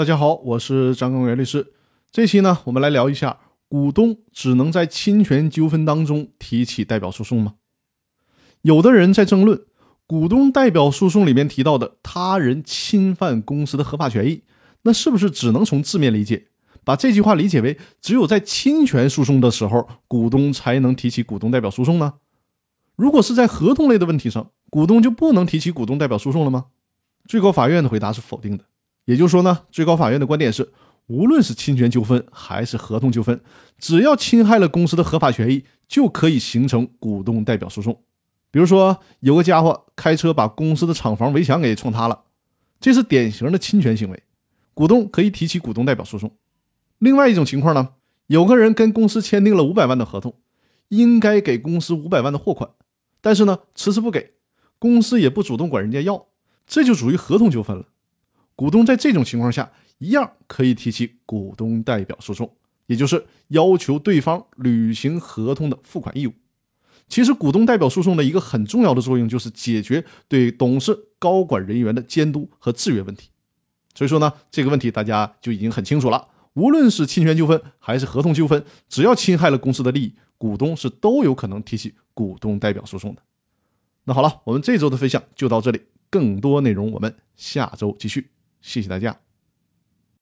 大家好，我是张根元律师。这期呢，我们来聊一下股东只能在侵权纠纷当中提起代表诉讼吗？有的人在争论股东代表诉讼里面提到的他人侵犯公司的合法权益，那是不是只能从字面理解，把这句话理解为只有在侵权诉讼的时候，股东才能提起股东代表诉讼呢？如果是在合同类的问题上，股东就不能提起股东代表诉讼了吗？最高法院的回答是否定的。也就是说呢，最高法院的观点是，无论是侵权纠纷还是合同纠纷，只要侵害了公司的合法权益，就可以形成股东代表诉讼。比如说，有个家伙开车把公司的厂房围墙给撞塌了，这是典型的侵权行为，股东可以提起股东代表诉讼。另外一种情况呢，有个人跟公司签订了五百万的合同，应该给公司五百万的货款，但是呢迟迟不给，公司也不主动管人家要，这就属于合同纠纷了。股东在这种情况下，一样可以提起股东代表诉讼，也就是要求对方履行合同的付款义务。其实，股东代表诉讼的一个很重要的作用，就是解决对董事、高管人员的监督和制约问题。所以说呢，这个问题大家就已经很清楚了。无论是侵权纠纷还是合同纠纷，只要侵害了公司的利益，股东是都有可能提起股东代表诉讼的。那好了，我们这周的分享就到这里，更多内容我们下周继续。谢谢大家。